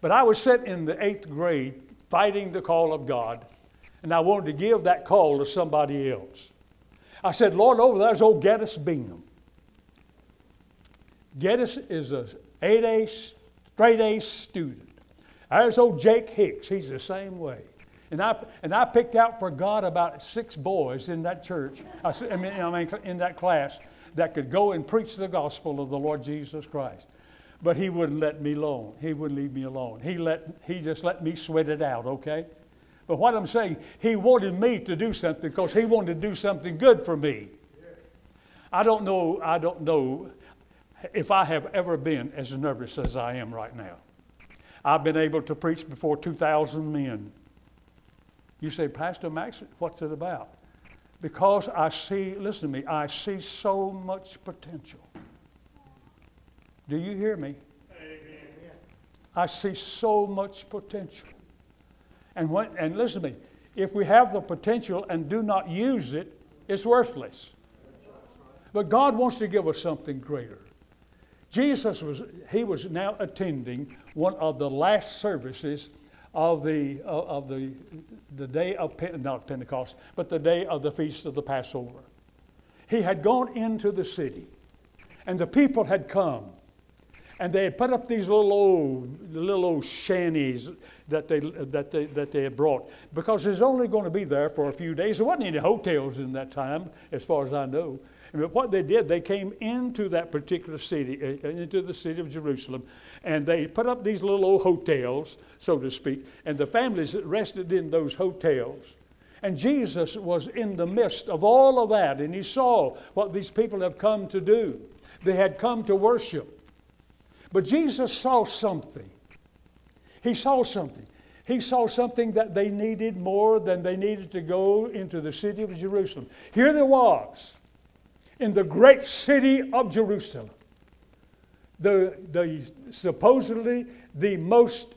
But I was sitting in the eighth grade fighting the call of God, and I wanted to give that call to somebody else. I said, Lord, over there's old Geddes Bingham. Geddes is a 8A, straight A student. There's old Jake Hicks. He's the same way. And I, and I picked out for God about six boys in that church, I mean, I mean, in that class, that could go and preach the gospel of the Lord Jesus Christ. But he wouldn't let me alone. He wouldn't leave me alone. He, let, he just let me sweat it out, okay? But what I'm saying, he wanted me to do something because he wanted to do something good for me. I don't know, I don't know if I have ever been as nervous as I am right now. I've been able to preach before 2,000 men. You say, Pastor Max, what's it about? Because I see, listen to me, I see so much potential. Do you hear me? Amen. I see so much potential. And, when, and listen to me, if we have the potential and do not use it, it's worthless. But God wants to give us something greater. Jesus was, he was now attending one of the last services of the, uh, of the, the day of, not Pentecost, but the day of the feast of the Passover. He had gone into the city, and the people had come, and they had put up these little old, little old shanties that they, that, they, that they had brought because it's only going to be there for a few days. There wasn't any hotels in that time, as far as I know. But what they did, they came into that particular city, uh, into the city of Jerusalem, and they put up these little old hotels, so to speak, and the families rested in those hotels. And Jesus was in the midst of all of that, and he saw what these people have come to do. They had come to worship. But Jesus saw something. He saw something. He saw something that they needed more than they needed to go into the city of Jerusalem. Here there was in the great city of Jerusalem, the, the supposedly the most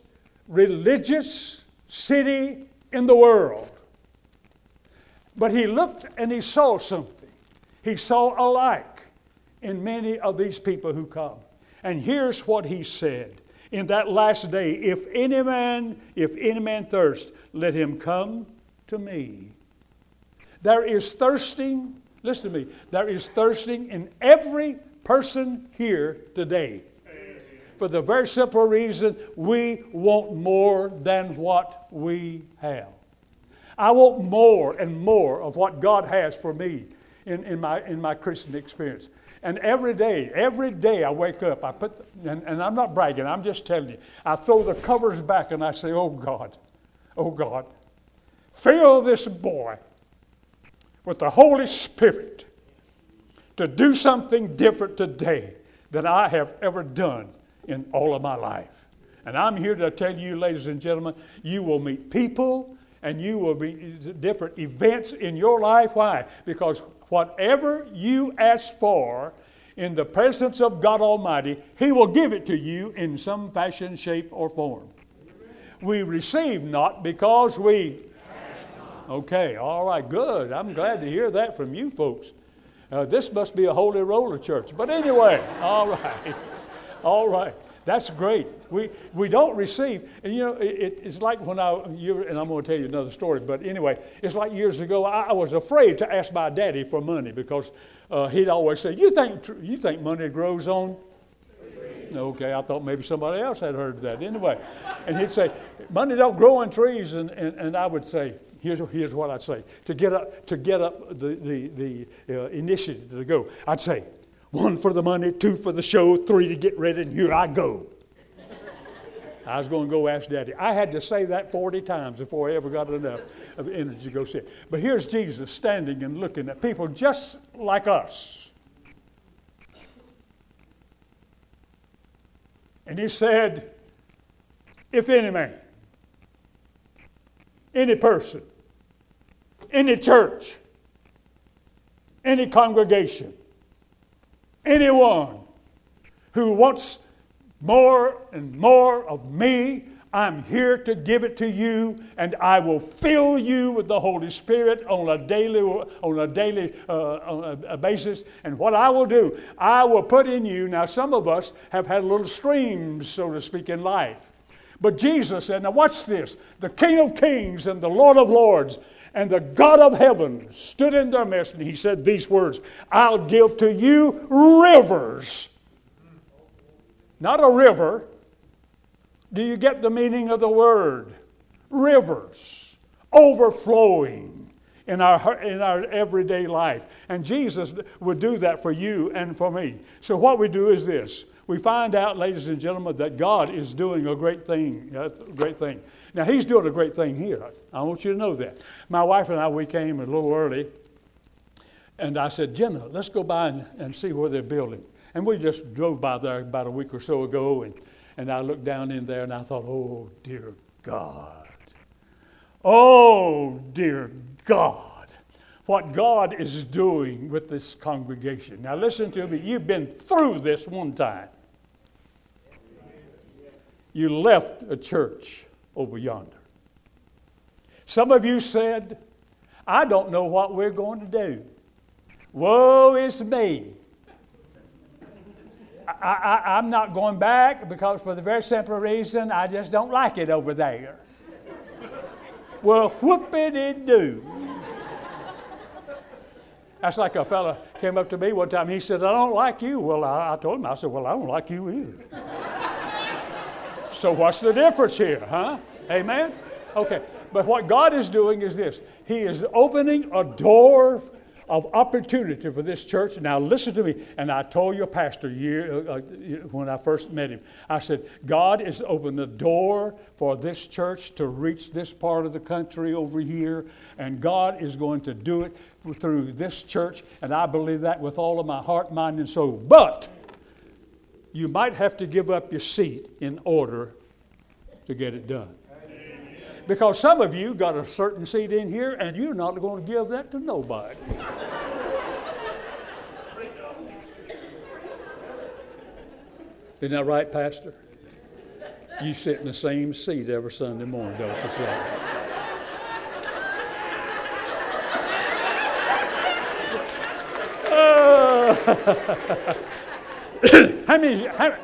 religious city in the world. But he looked and he saw something. He saw a like in many of these people who come. And here's what he said in that last day if any man if any man thirst let him come to me there is thirsting Listen to me. There is thirsting in every person here today. For the very simple reason we want more than what we have. I want more and more of what God has for me in, in, my, in my Christian experience. And every day, every day I wake up, I put, and, and I'm not bragging, I'm just telling you, I throw the covers back and I say, Oh God, oh God, fill this boy with the Holy Spirit to do something different today than I have ever done in all of my life. And I'm here to tell you, ladies and gentlemen, you will meet people and you will be different events in your life. Why? Because whatever you ask for in the presence of God Almighty, He will give it to you in some fashion, shape, or form. We receive not because we Okay, all right, good. I'm glad to hear that from you folks. Uh, this must be a holy roller church. But anyway, all right, all right. That's great. We, we don't receive, and you know, it, it's like when I, you, and I'm going to tell you another story, but anyway, it's like years ago, I, I was afraid to ask my daddy for money because uh, he'd always say, you think, you think money grows on? Okay, I thought maybe somebody else had heard that. Anyway, and he'd say, money don't grow on trees, and, and, and I would say, Here's, here's what I'd say to get up, to get up the, the, the uh, initiative to go. I'd say, one for the money, two for the show, three to get ready, and here I go. I was going to go ask Daddy. I had to say that 40 times before I ever got enough of energy to go sit. But here's Jesus standing and looking at people just like us. And he said, If any man, any person, any church, any congregation, anyone who wants more and more of me, I'm here to give it to you, and I will fill you with the Holy Spirit on a daily, on a daily uh, on a basis. And what I will do, I will put in you. Now, some of us have had little streams, so to speak, in life. But Jesus said, now watch this. The King of Kings and the Lord of Lords and the God of heaven stood in their midst and he said these words I'll give to you rivers. Not a river. Do you get the meaning of the word? Rivers, overflowing in our, in our everyday life. And Jesus would do that for you and for me. So, what we do is this we find out, ladies and gentlemen, that God is doing a great thing. A great thing. Now, He's doing a great thing here. I want you to know that. My wife and I, we came a little early, and I said, Jenna, let's go by and, and see where they're building. And we just drove by there about a week or so ago, and, and I looked down in there and I thought, oh, dear God. Oh, dear God what God is doing with this congregation. Now, listen to me. You've been through this one time. You left a church over yonder. Some of you said, I don't know what we're going to do. Woe is me. I, am not going back because, for the very simple reason, I just don't like it over there. well, whoopity do. That's like a fella came up to me one time. He said, I don't like you. Well, I, I told him, I said, Well, I don't like you either. So, what's the difference here, huh? Amen? Okay. But what God is doing is this He is opening a door of opportunity for this church. Now, listen to me. And I told your pastor year, uh, uh when I first met him, I said, God is opening the door for this church to reach this part of the country over here, and God is going to do it through this church. And I believe that with all of my heart, mind, and soul. But you might have to give up your seat in order to get it done. Because some of you got a certain seat in here and you're not going to give that to nobody. Isn't that right, Pastor? You sit in the same seat every Sunday morning, don't you, say? how many? How,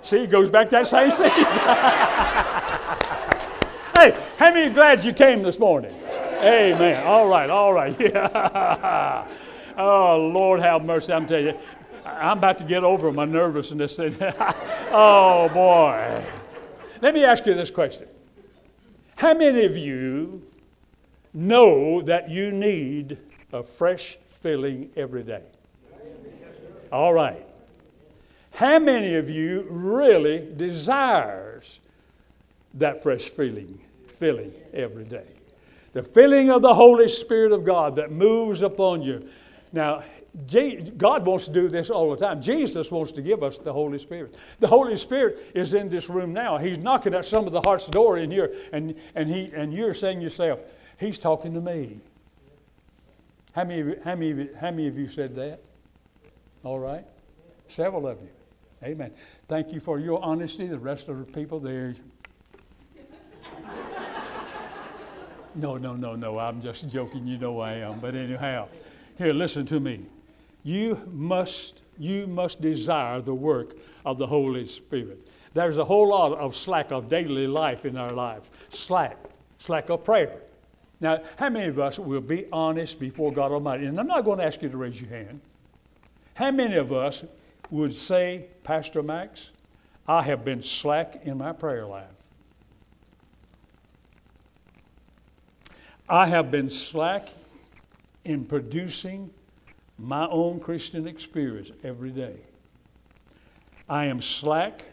see, it goes back to that same seat. Hey, how many glad you came this morning? Amen. All right, all right. Yeah. Oh, Lord, have mercy. I'm telling you, I'm about to get over my nervousness. oh, boy. Let me ask you this question How many of you know that you need a fresh filling every day? All right. How many of you really desires that fresh feeling filling every day. The filling of the Holy Spirit of God that moves upon you. Now, God wants to do this all the time. Jesus wants to give us the Holy Spirit. The Holy Spirit is in this room now. He's knocking at some of the heart's door in here, and, and, he, and you're saying yourself, He's talking to me. How many, how, many, how many of you said that? All right? Several of you. Amen. Thank you for your honesty. The rest of the people, there. No, no, no, no. I'm just joking. You know I am. But anyhow, here, listen to me. You must, you must desire the work of the Holy Spirit. There's a whole lot of slack of daily life in our lives. Slack, slack of prayer. Now, how many of us will be honest before God Almighty? And I'm not going to ask you to raise your hand. How many of us would say, Pastor Max, I have been slack in my prayer life? I have been slack in producing my own Christian experience every day. I am slack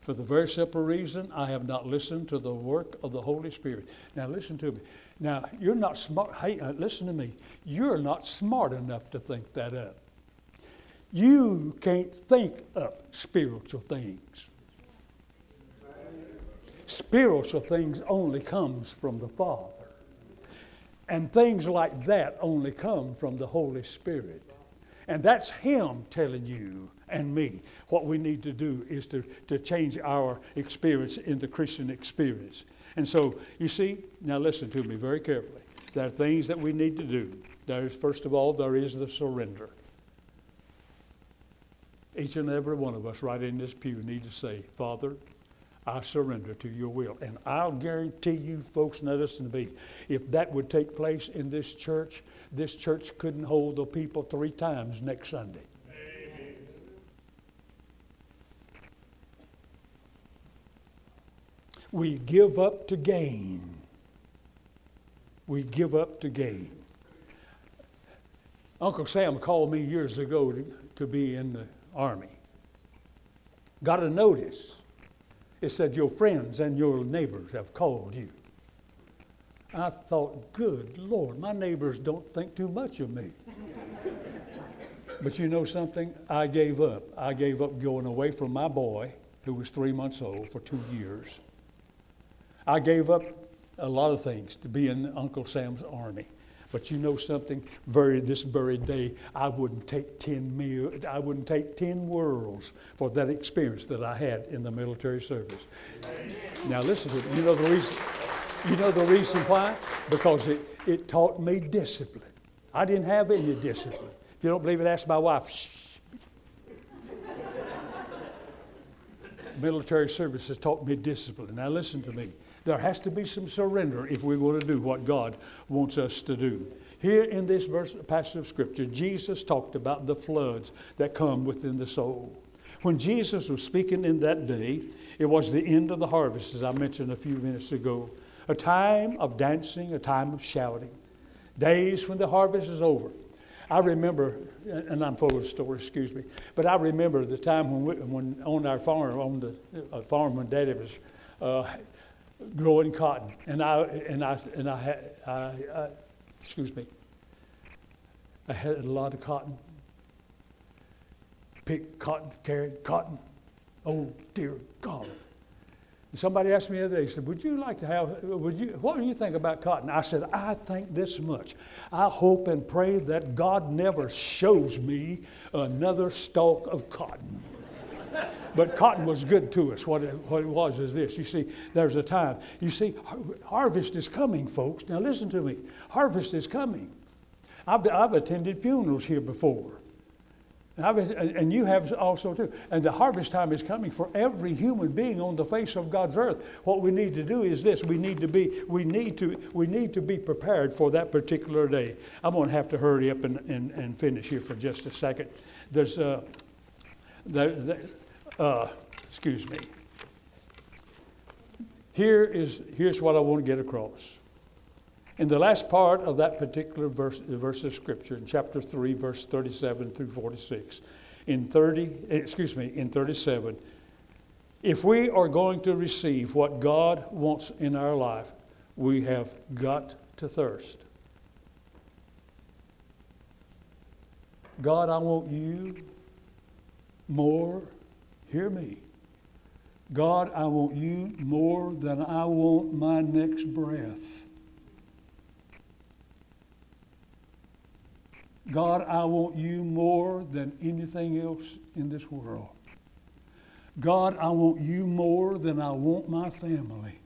for the very simple reason I have not listened to the work of the Holy Spirit. Now, listen to me. Now, you're not smart. Hey, uh, listen to me. You're not smart enough to think that up. You can't think up spiritual things. Spiritual things only comes from the Father. And things like that only come from the Holy Spirit. And that's Him telling you and me what we need to do is to, to change our experience in the Christian experience. And so, you see, now listen to me very carefully. There are things that we need to do. There's, first of all, there is the surrender. Each and every one of us right in this pew need to say, Father, I surrender to your will. And I'll guarantee you, folks, now listen to me, if that would take place in this church, this church couldn't hold the people three times next Sunday. We give up to gain. We give up to gain. Uncle Sam called me years ago to, to be in the Army. Got a notice. It said, Your friends and your neighbors have called you. I thought, Good Lord, my neighbors don't think too much of me. but you know something? I gave up. I gave up going away from my boy, who was three months old, for two years. I gave up a lot of things to be in Uncle Sam's army. But you know something? Very this very day, I wouldn't take ten meal, I wouldn't take ten worlds for that experience that I had in the military service. Amen. Now listen to me. You know the reason. You know the reason why? Because it, it taught me discipline. I didn't have any discipline. If you don't believe it, ask my wife. military service has taught me discipline. Now listen to me. There has to be some surrender if we're going to do what God wants us to do. Here in this verse, passage of Scripture, Jesus talked about the floods that come within the soul. When Jesus was speaking in that day, it was the end of the harvest, as I mentioned a few minutes ago. A time of dancing, a time of shouting, days when the harvest is over. I remember, and I'm full of stories, excuse me, but I remember the time when, we, when on our farm, on the uh, farm when Daddy was uh, growing cotton, and I and I and I had I, I, excuse me. I had a lot of cotton. Picked cotton, carried cotton. Oh dear God! somebody asked me the other day. Said, "Would you like to have? Would you? What do you think about cotton?" I said, "I think this much. I hope and pray that God never shows me another stalk of cotton." But cotton was good to us. What it, what it was is this. You see, there's a time. You see, harvest is coming, folks. Now listen to me. Harvest is coming. I've, I've attended funerals here before. And, and, you have also too. And the harvest time is coming for every human being on the face of God's earth. What we need to do is this: we need to be, we need to, we need to be prepared for that particular day. I'm going to have to hurry up and, and, and finish here for just a second. There's, uh, uh, excuse me. Here is, here's what I want to get across. In the last part of that particular verse, verse of Scripture, in chapter 3, verse 37 through 46, in 30, excuse me, in 37, if we are going to receive what God wants in our life, we have got to thirst. God, I want you more Hear me. God, I want you more than I want my next breath. God, I want you more than anything else in this world. God, I want you more than I want my family.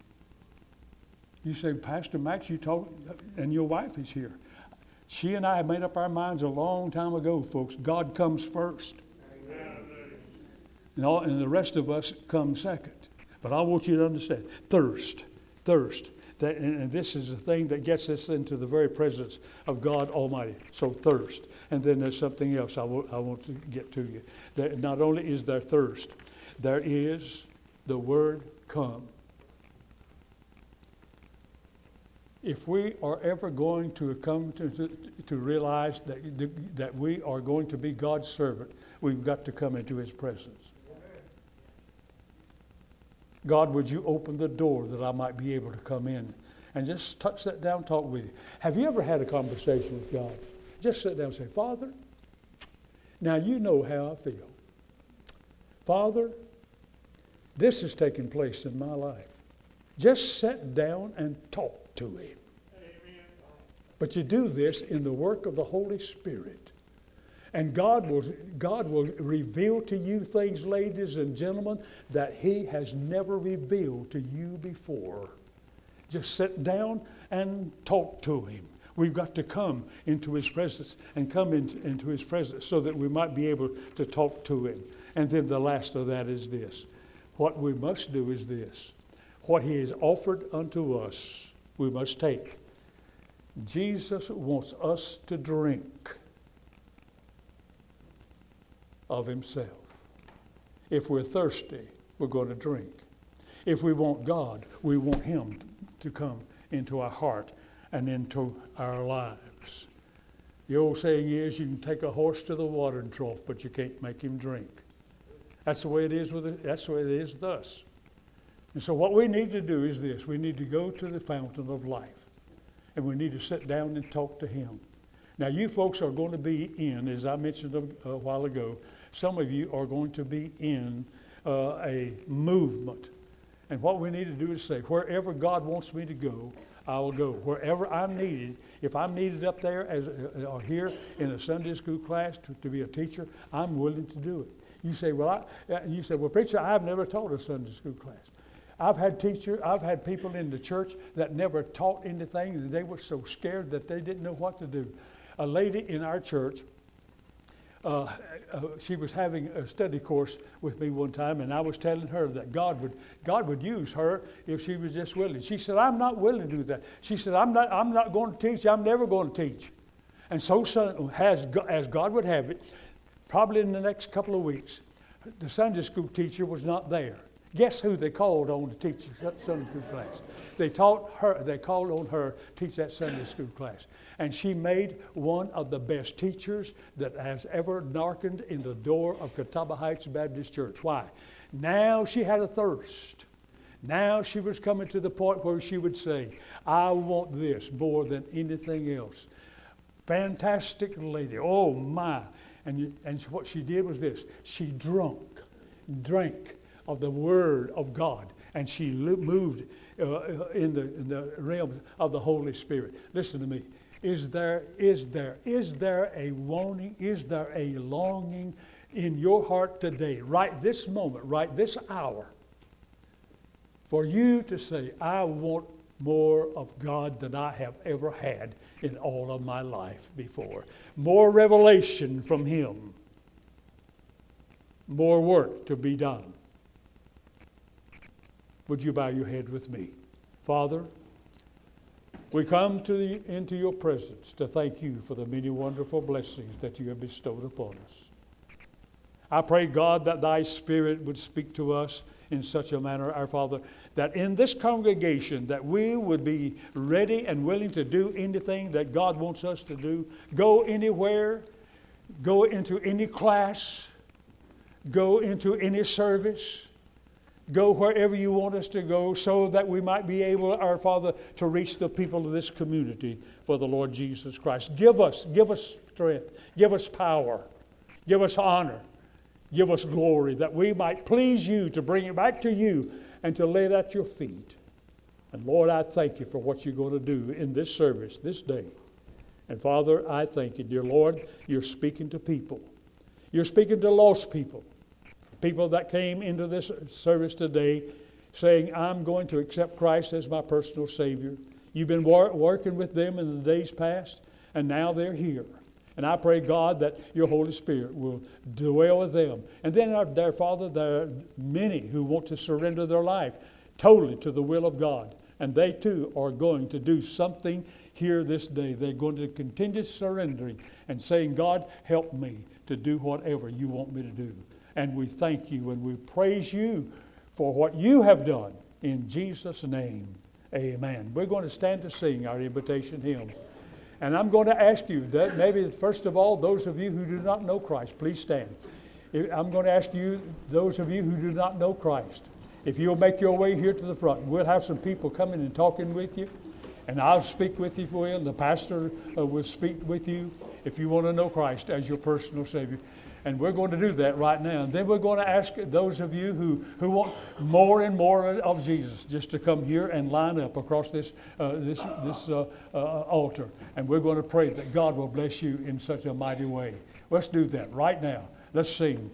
You say, Pastor Max, you told, and your wife is here. She and I have made up our minds a long time ago, folks. God comes first and, all, and the rest of us come second. But I want you to understand thirst, thirst. That, and this is the thing that gets us into the very presence of God Almighty. So, thirst. And then there's something else I, w- I want to get to you. That not only is there thirst, there is the word come. If we are ever going to come to, to, to realize that, that we are going to be God's servant, we've got to come into his presence. God, would you open the door that I might be able to come in and just touch that down, talk with you? Have you ever had a conversation with God? Just sit down and say, Father, now you know how I feel. Father, this is taking place in my life. Just sit down and talk to Him. Amen. But you do this in the work of the Holy Spirit. And God will, God will reveal to you things, ladies and gentlemen, that He has never revealed to you before. Just sit down and talk to Him. We've got to come into His presence and come into, into His presence so that we might be able to talk to Him. And then the last of that is this what we must do is this what he has offered unto us, we must take. Jesus wants us to drink of himself. If we're thirsty, we're going to drink. If we want God, we want him to come into our heart and into our lives. The old saying is you can take a horse to the watering trough, but you can't make him drink. That's the way it is with it. That's the way it is with us. And so what we need to do is this. We need to go to the fountain of life. And we need to sit down and talk to him. Now you folks are going to be in, as I mentioned a, a while ago, some of you are going to be in uh, a movement. And what we need to do is say, wherever God wants me to go, I will go. Wherever I'm needed, if I'm needed up there as, uh, or here in a Sunday school class to, to be a teacher, I'm willing to do it. You say, well, I, uh, you say, well, preacher, I've never taught a Sunday school class. I've had teacher, I've had people in the church that never taught anything, and they were so scared that they didn't know what to do. A lady in our church, uh, uh, she was having a study course with me one time, and I was telling her that God would God would use her if she was just willing. She said, "I'm not willing to do that." She said, "I'm not I'm not going to teach. I'm never going to teach." And so, son, has as God would have it, probably in the next couple of weeks, the Sunday school teacher was not there. Guess who they called on to teach the Sunday school class? They taught her, they called on her to teach that Sunday school class. And she made one of the best teachers that has ever darkened in the door of Catawba Heights Baptist Church. Why? Now she had a thirst. Now she was coming to the point where she would say, I want this more than anything else. Fantastic lady. Oh my. And, and what she did was this she drunk, drank of the Word of God, and she moved uh, in, the, in the realm of the Holy Spirit. Listen to me. Is there, is there, is there a wanting, is there a longing in your heart today, right this moment, right this hour, for you to say, I want more of God than I have ever had in all of my life before. More revelation from Him. More work to be done. Would you bow your head with me? Father, we come to the, into your presence to thank you for the many wonderful blessings that you have bestowed upon us. I pray, God, that thy Spirit would speak to us in such a manner, our Father, that in this congregation that we would be ready and willing to do anything that God wants us to do, go anywhere, go into any class, go into any service, go wherever you want us to go so that we might be able, our Father, to reach the people of this community for the Lord Jesus Christ. Give us, give us strength, give us power, give us honor, give us glory, that we might please you to bring it back to you and to lay it at your feet. And Lord, I thank you for what you're going to do in this service this day. And Father, I thank you, dear Lord, you're speaking to people. You're speaking to lost people people that came into this service today saying, I'm going to accept Christ as my personal Savior. You've been wor- working with them in the days past, and now they're here. And I pray, God, that your Holy Spirit will dwell with them. And then, our, their Father, there are many who want to surrender their life totally to the will of God. And they too are going to do something here this day. They're going to continue surrendering and saying, God, help me to do whatever you want me to do. And we thank you and we praise you for what you have done. In Jesus' name, amen. We're going to stand to sing our invitation hymn. And I'm going to ask you that maybe, first of all, those of you who do not know Christ, please stand. I'm going to ask you, those of you who do not know Christ, if you'll make your way here to the front, we'll have some people coming and talking with you. And I'll speak with you, for Will. The pastor uh, will speak with you if you want to know Christ as your personal Savior. And we're going to do that right now. And then we're going to ask those of you who, who want more and more of Jesus just to come here and line up across this, uh, this, this uh, uh, altar. And we're going to pray that God will bless you in such a mighty way. Let's do that right now. Let's sing.